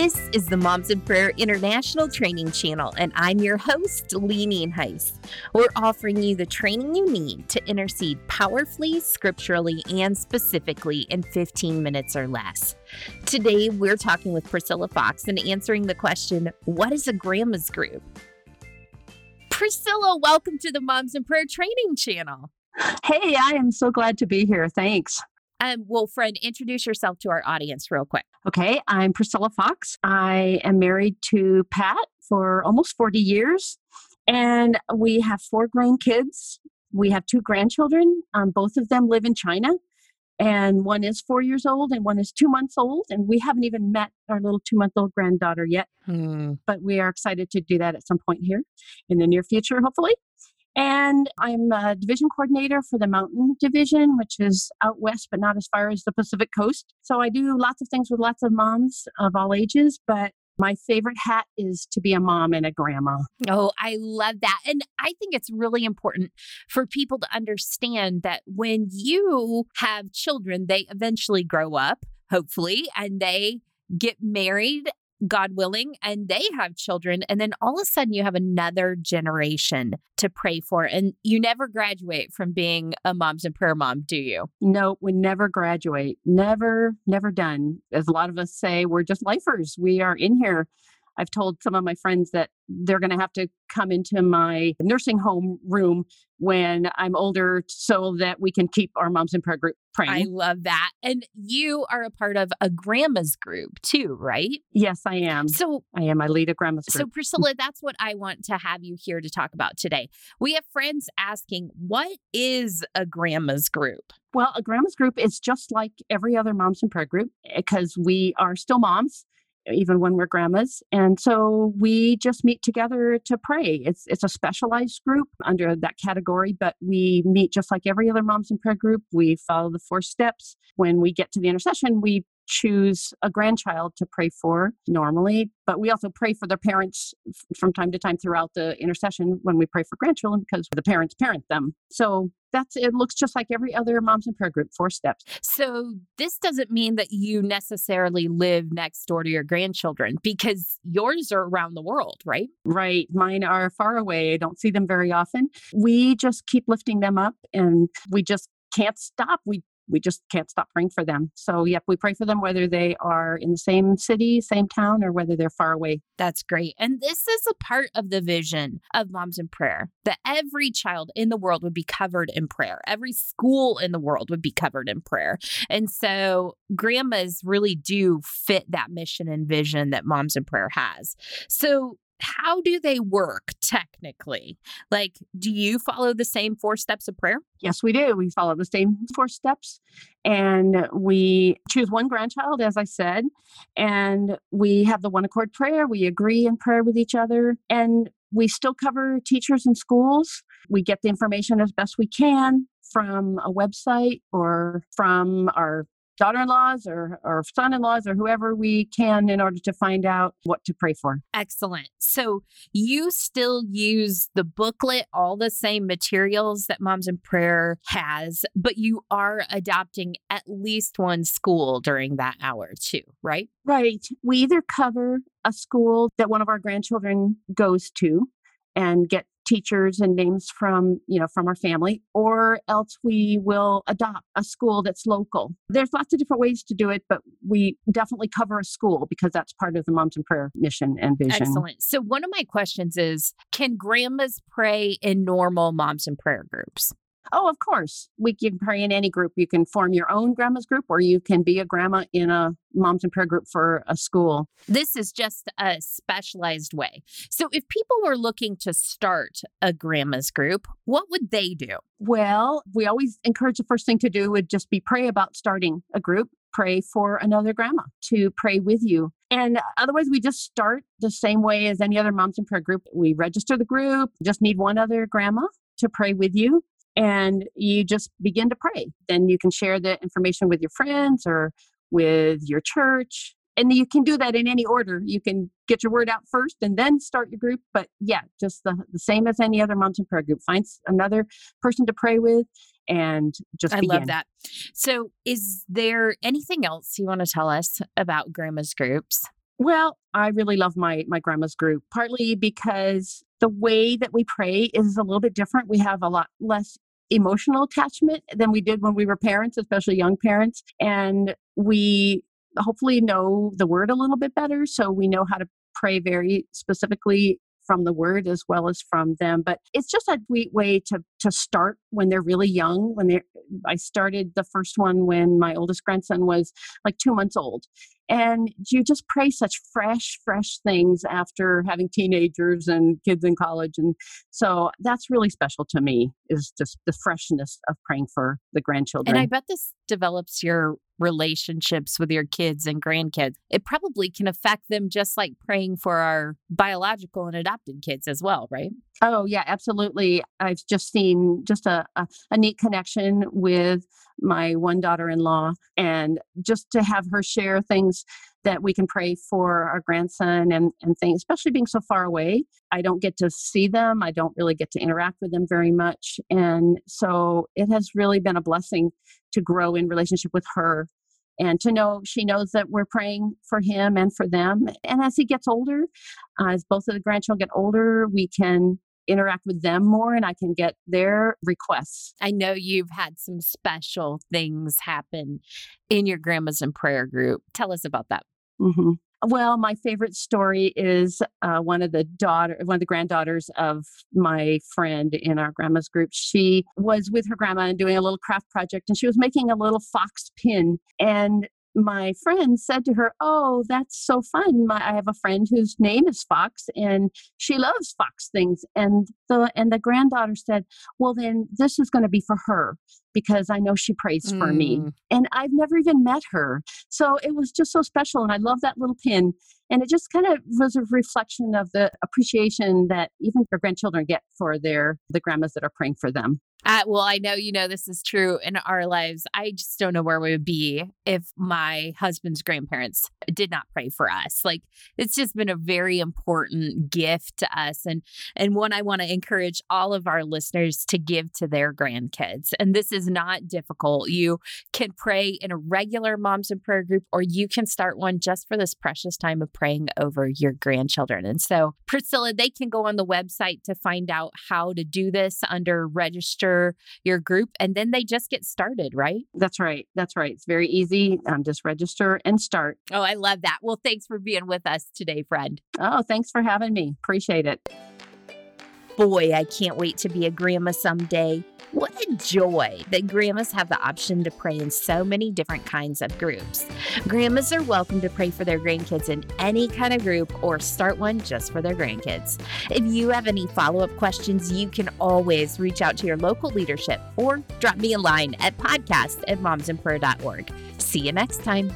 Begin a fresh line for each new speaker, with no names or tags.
This is the Moms in Prayer International Training Channel, and I'm your host, Lee Heist. We're offering you the training you need to intercede powerfully, scripturally, and specifically in 15 minutes or less. Today, we're talking with Priscilla Fox and answering the question What is a grandma's group? Priscilla, welcome to the Moms in Prayer Training Channel.
Hey, I am so glad to be here. Thanks.
Um, well, friend, introduce yourself to our audience real quick.
Okay, I'm Priscilla Fox. I am married to Pat for almost 40 years, and we have four grown kids. We have two grandchildren. Um, both of them live in China, and one is four years old and one is two months old. And we haven't even met our little two month old granddaughter yet, hmm. but we are excited to do that at some point here in the near future, hopefully. And I'm a division coordinator for the Mountain Division, which is out west, but not as far as the Pacific Coast. So I do lots of things with lots of moms of all ages, but my favorite hat is to be a mom and a grandma.
Oh, I love that. And I think it's really important for people to understand that when you have children, they eventually grow up, hopefully, and they get married God willing, and they have children. And then all of a sudden, you have another generation to pray for. And you never graduate from being a moms in prayer mom, do you?
No, we never graduate. Never, never done. As a lot of us say, we're just lifers. We are in here I've told some of my friends that they're going to have to come into my nursing home room when I'm older so that we can keep our moms in prayer group praying.
I love that. And you are a part of a grandma's group too, right?
Yes, I am. So I am. I lead a grandma's group.
So Priscilla, that's what I want to have you here to talk about today. We have friends asking, what is a grandma's group?
Well, a grandma's group is just like every other moms in prayer group eh, because we are still moms even when we're grandmas. And so we just meet together to pray. It's it's a specialized group under that category, but we meet just like every other moms in prayer group. We follow the four steps. When we get to the intercession, we choose a grandchild to pray for normally, but we also pray for their parents from time to time throughout the intercession when we pray for grandchildren because the parents parent them. So that's it looks just like every other moms in prayer group four steps.
So this doesn't mean that you necessarily live next door to your grandchildren because yours are around the world right?
Right. Mine are far away. I don't see them very often. We just keep lifting them up and we just can't stop. We we just can't stop praying for them. So, yep, we pray for them whether they are in the same city, same town, or whether they're far away.
That's great. And this is a part of the vision of Moms in Prayer that every child in the world would be covered in prayer, every school in the world would be covered in prayer. And so, grandmas really do fit that mission and vision that Moms in Prayer has. So, how do they work technically? Like, do you follow the same four steps of prayer?
Yes, we do. We follow the same four steps and we choose one grandchild, as I said, and we have the one accord prayer. We agree in prayer with each other and we still cover teachers and schools. We get the information as best we can from a website or from our daughter in laws or, or son in laws or whoever we can in order to find out what to pray for.
Excellent. So you still use the booklet, all the same materials that Moms in Prayer has, but you are adopting at least one school during that hour too, right?
Right. We either cover a school that one of our grandchildren goes to and get teachers and names from you know from our family or else we will adopt a school that's local. There's lots of different ways to do it but we definitely cover a school because that's part of the moms in prayer mission and vision.
Excellent. So one of my questions is can grandmas pray in normal moms in prayer groups
Oh, of course. We can pray in any group. You can form your own grandma's group or you can be a grandma in a moms in prayer group for a school.
This is just a specialized way. So if people were looking to start a grandma's group, what would they do?
Well, we always encourage the first thing to do would just be pray about starting a group, pray for another grandma to pray with you. And otherwise, we just start the same way as any other moms in prayer group. We register the group, just need one other grandma to pray with you and you just begin to pray. Then you can share the information with your friends or with your church. And you can do that in any order. You can get your word out first and then start your group. But yeah, just the, the same as any other moms in prayer group. Find another person to pray with and just
I
begin.
love that. So, is there anything else you want to tell us about grandma's groups?
Well, I really love my my grandma's group, partly because the way that we pray is a little bit different. We have a lot less emotional attachment than we did when we were parents, especially young parents. And we hopefully know the word a little bit better. So we know how to pray very specifically from the word as well as from them. But it's just a sweet way to to start when they're really young. When they I started the first one when my oldest grandson was like two months old. And you just pray such fresh, fresh things after having teenagers and kids in college. And so that's really special to me is just the freshness of praying for the grandchildren.
And I bet this develops your relationships with your kids and grandkids. It probably can affect them just like praying for our biological and adopted kids as well, right?
Oh, yeah, absolutely. I've just seen just a, a, a neat connection with my one daughter in law, and just to have her share things that we can pray for our grandson and, and things, especially being so far away. I don't get to see them, I don't really get to interact with them very much. And so it has really been a blessing to grow in relationship with her and to know she knows that we're praying for him and for them. And as he gets older, as both of the grandchildren get older, we can interact with them more and I can get their requests.
I know you've had some special things happen in your Grandmas in Prayer group. Tell us about that.
Mm-hmm. Well, my favorite story is uh, one of the daughter, one of the granddaughters of my friend in our grandma's group. She was with her grandma and doing a little craft project, and she was making a little fox pin. And my friend said to her, "Oh, that's so fun! My, I have a friend whose name is Fox, and she loves fox things." And the and the granddaughter said, "Well, then this is going to be for her because I know she prays for mm. me." And I've never even met her, so it was just so special. And I love that little pin. And it just kind of was a reflection of the appreciation that even their grandchildren get for their the grandmas that are praying for them.
Well, I know you know this is true in our lives. I just don't know where we would be if my husband's grandparents did not pray for us. Like it's just been a very important gift to us, and and one I want to encourage all of our listeners to give to their grandkids. And this is not difficult. You can pray in a regular moms in prayer group, or you can start one just for this precious time of praying over your grandchildren. And so, Priscilla, they can go on the website to find out how to do this under register register your group and then they just get started, right?
That's right. That's right. It's very easy. Um, just register and start.
Oh, I love that. Well, thanks for being with us today, friend.
Oh, thanks for having me. Appreciate it.
Boy, I can't wait to be a grandma someday. What a joy that grandmas have the option to pray in so many different kinds of groups. Grandmas are welcome to pray for their grandkids in any kind of group or start one just for their grandkids. If you have any follow up questions, you can always reach out to your local leadership or drop me a line at podcast at momsinprayer.org. See you next time.